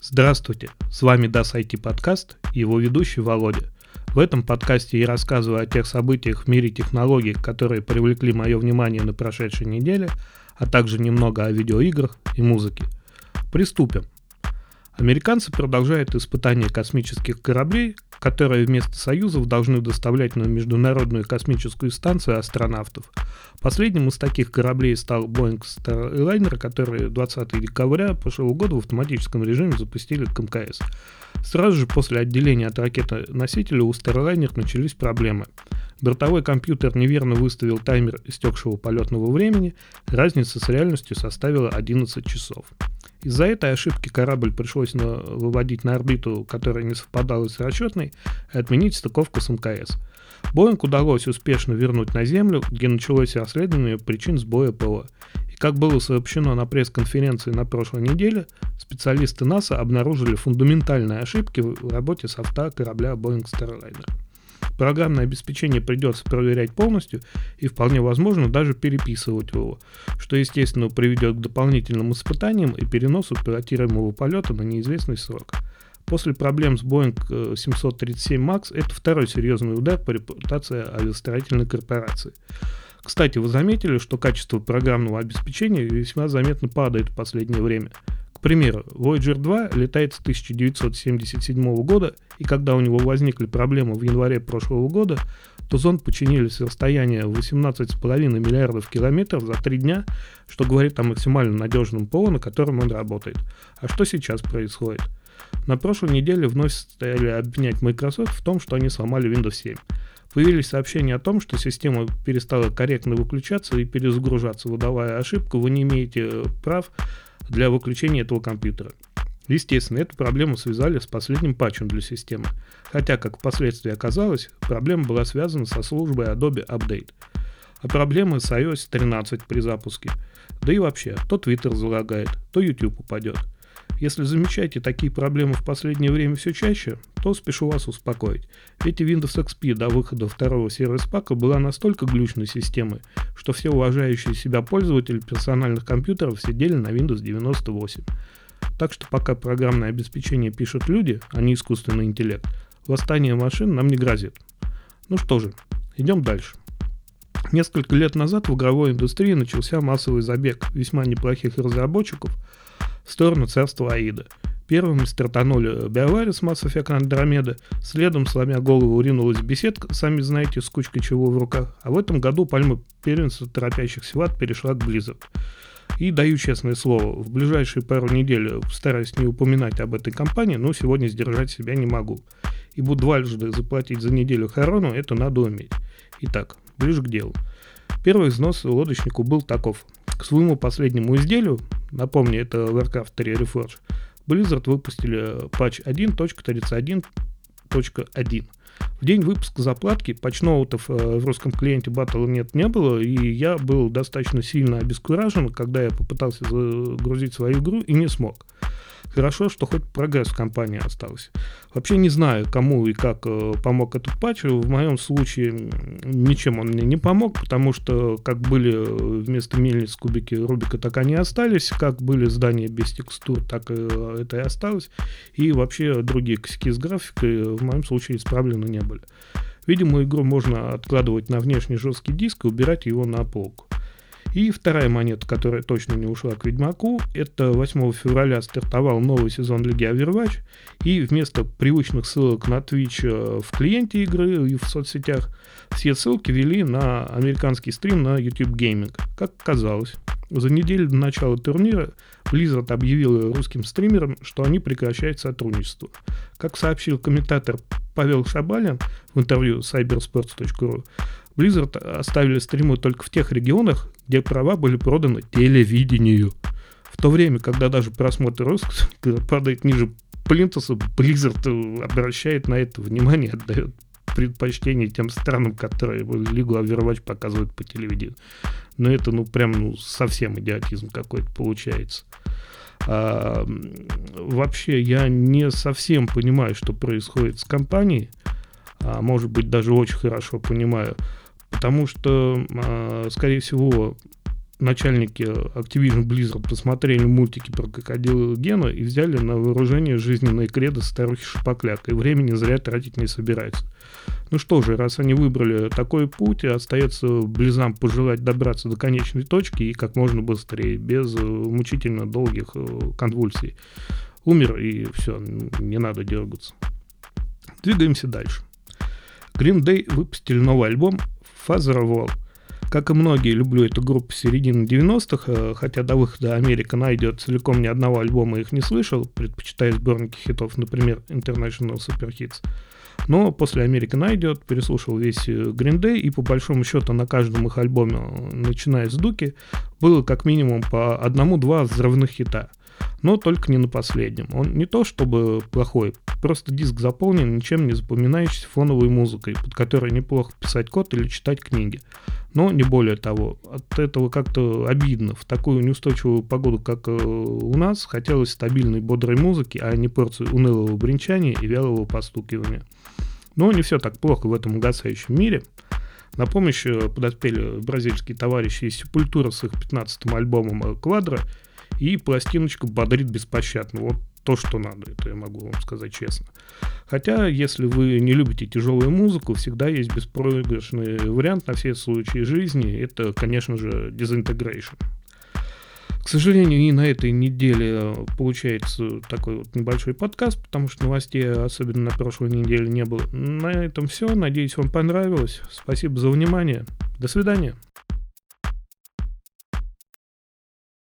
Здравствуйте, с вами DAS IT подкаст и его ведущий Володя. В этом подкасте я рассказываю о тех событиях в мире технологий, которые привлекли мое внимание на прошедшей неделе, а также немного о видеоиграх и музыке. Приступим. Американцы продолжают испытания космических кораблей, которые вместо союзов должны доставлять на Международную космическую станцию астронавтов. Последним из таких кораблей стал Boeing Starliner, который 20 декабря прошлого года в автоматическом режиме запустили к МКС. Сразу же после отделения от ракеты-носителя у Starliner начались проблемы. Бортовой компьютер неверно выставил таймер истекшего полетного времени, разница с реальностью составила 11 часов. Из-за этой ошибки корабль пришлось на, выводить на орбиту, которая не совпадала с расчетной, и отменить стыковку с МКС. Боинг удалось успешно вернуть на Землю, где началось расследование причин сбоя ПО. И как было сообщено на пресс-конференции на прошлой неделе, специалисты НАСА обнаружили фундаментальные ошибки в работе софта корабля Boeing Starliner. Программное обеспечение придется проверять полностью и вполне возможно даже переписывать его, что естественно приведет к дополнительным испытаниям и переносу пилотируемого полета на неизвестный срок. После проблем с Boeing 737 MAX это второй серьезный удар по репутации авиастроительной корпорации. Кстати, вы заметили, что качество программного обеспечения весьма заметно падает в последнее время – к примеру, Voyager 2 летает с 1977 года, и когда у него возникли проблемы в январе прошлого года, то зонд починили с расстояния 18,5 миллиардов километров за три дня, что говорит о максимально надежном ПО, на котором он работает. А что сейчас происходит? На прошлой неделе вновь стали обвинять Microsoft в том, что они сломали Windows 7. Появились сообщения о том, что система перестала корректно выключаться и перезагружаться, выдавая ошибку, вы не имеете прав для выключения этого компьютера. Естественно, эту проблему связали с последним патчем для системы, хотя, как впоследствии оказалось, проблема была связана со службой Adobe Update. А проблемы с iOS 13 при запуске. Да и вообще, то Twitter залагает, то YouTube упадет – если замечаете такие проблемы в последнее время все чаще, то спешу вас успокоить. Ведь Windows XP до выхода второго сервис-пака была настолько глючной системой, что все уважающие себя пользователи персональных компьютеров сидели на Windows 98. Так что пока программное обеспечение пишут люди, а не искусственный интеллект, восстание машин нам не грозит. Ну что же, идем дальше. Несколько лет назад в игровой индустрии начался массовый забег весьма неплохих разработчиков – в сторону царства Аида. Первыми стартанули Биовари с Mass Effect Андромеда, следом, сломя голову, ринулась беседка, сами знаете, с кучкой чего в руках, а в этом году пальма первенства торопящихся ват перешла к Blizzard. И даю честное слово, в ближайшие пару недель стараюсь не упоминать об этой компании, но сегодня сдержать себя не могу. И буду дважды заплатить за неделю Харону, это надо уметь. Итак, ближе к делу. Первый взнос лодочнику был таков. К своему последнему изделию, напомню, это Warcraft 3 Reforge, Blizzard выпустили патч 1.31.1. В день выпуска заплатки патчноутов э, в русском клиенте Battle.net не было, и я был достаточно сильно обескуражен, когда я попытался загрузить свою игру и не смог. Хорошо, что хоть прогресс в компании остался. Вообще не знаю, кому и как э, помог этот патч. В моем случае ничем он мне не помог, потому что как были э, вместо мельниц кубики Рубика, так они остались. Как были здания без текстур, так э, это и осталось. И вообще другие косяки с графикой в моем случае исправлены не были. Видимо, игру можно откладывать на внешний жесткий диск и убирать его на полку. И вторая монета, которая точно не ушла к Ведьмаку, это 8 февраля стартовал новый сезон Лиги Overwatch, и вместо привычных ссылок на Twitch э, в клиенте игры и в соцсетях, все ссылки вели на американский стрим на YouTube Gaming. Как оказалось, за неделю до начала турнира Blizzard объявил русским стримерам, что они прекращают сотрудничество. Как сообщил комментатор Павел Шабалин в интервью cybersports.ru, Blizzard оставили стримы только в тех регионах, где права были проданы телевидению. В то время, когда даже просмотр русских падает ниже плинтуса, Blizzard обращает на это внимание, отдает предпочтение тем странам, которые Лигу Overwatch показывают по телевидению. Но это, ну, прям, ну, совсем идиотизм какой-то получается. А, вообще, я не совсем понимаю, что происходит с компанией. А, может быть, даже очень хорошо понимаю. Потому что, а, скорее всего, начальники Activision Blizzard посмотрели мультики про крокодила Гена и взяли на вооружение жизненные кредо старухи Шапокляк, и времени зря тратить не собираются. Ну что же, раз они выбрали такой путь, остается Близам пожелать добраться до конечной точки и как можно быстрее, без э, мучительно долгих э, конвульсий. Умер и все, не надо дергаться. Двигаемся дальше. Green Day выпустили новый альбом Father как и многие, люблю эту группу середины 90-х, э, хотя до выхода Америка найдет целиком ни одного альбома их не слышал, предпочитая сборники хитов, например, International Super Hits. Но после Америка найдет, переслушал весь э, Green Day, и по большому счету на каждом их альбоме, э, начиная с Дуки, было как минимум по одному-два взрывных хита но только не на последнем. Он не то чтобы плохой, просто диск заполнен ничем не запоминающейся фоновой музыкой, под которой неплохо писать код или читать книги. Но не более того, от этого как-то обидно. В такую неустойчивую погоду, как э, у нас, хотелось стабильной бодрой музыки, а не порции унылого бренчания и вялого постукивания. Но не все так плохо в этом угасающем мире. На помощь э, подоспели бразильские товарищи из Сепультура с их 15-м альбомом «Квадро», и пластиночка бодрит беспощадно. Вот то, что надо, это я могу вам сказать честно. Хотя, если вы не любите тяжелую музыку, всегда есть беспроигрышный вариант на все случаи жизни. Это, конечно же, Disintegration. К сожалению, и на этой неделе получается такой вот небольшой подкаст, потому что новостей, особенно на прошлой неделе, не было. На этом все. Надеюсь, вам понравилось. Спасибо за внимание. До свидания.